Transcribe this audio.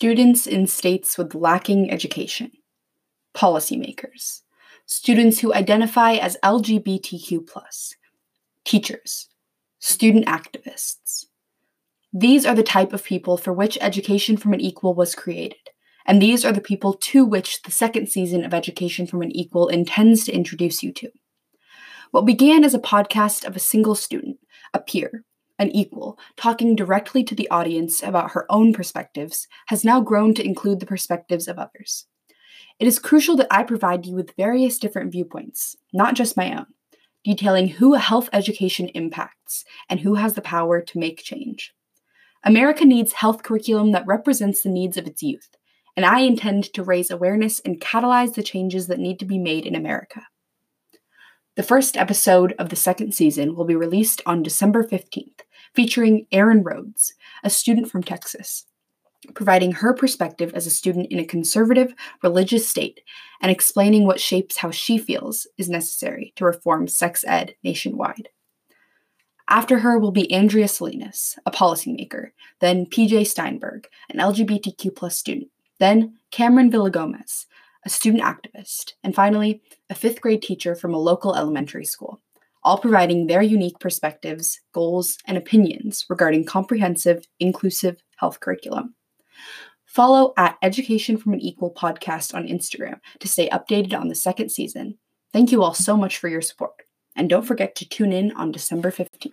students in states with lacking education, policymakers, students who identify as LGBTQ, teachers, student activists. These are the type of people for which Education from an Equal was created, and these are the people to which the second season of Education from an Equal intends to introduce you to. What began as a podcast of a single student, a peer, an equal, talking directly to the audience about her own perspectives, has now grown to include the perspectives of others. It is crucial that I provide you with various different viewpoints, not just my own, detailing who health education impacts and who has the power to make change. America needs health curriculum that represents the needs of its youth, and I intend to raise awareness and catalyze the changes that need to be made in America. The first episode of the second season will be released on December 15th, featuring Erin Rhodes, a student from Texas, providing her perspective as a student in a conservative, religious state and explaining what shapes how she feels is necessary to reform sex ed nationwide. After her will be Andrea Salinas, a policymaker, then PJ Steinberg, an LGBTQ student, then Cameron Villagomez, a student activist, and finally, a fifth grade teacher from a local elementary school, all providing their unique perspectives, goals, and opinions regarding comprehensive, inclusive health curriculum. Follow at Education from an Equal podcast on Instagram to stay updated on the second season. Thank you all so much for your support, and don't forget to tune in on December 15th.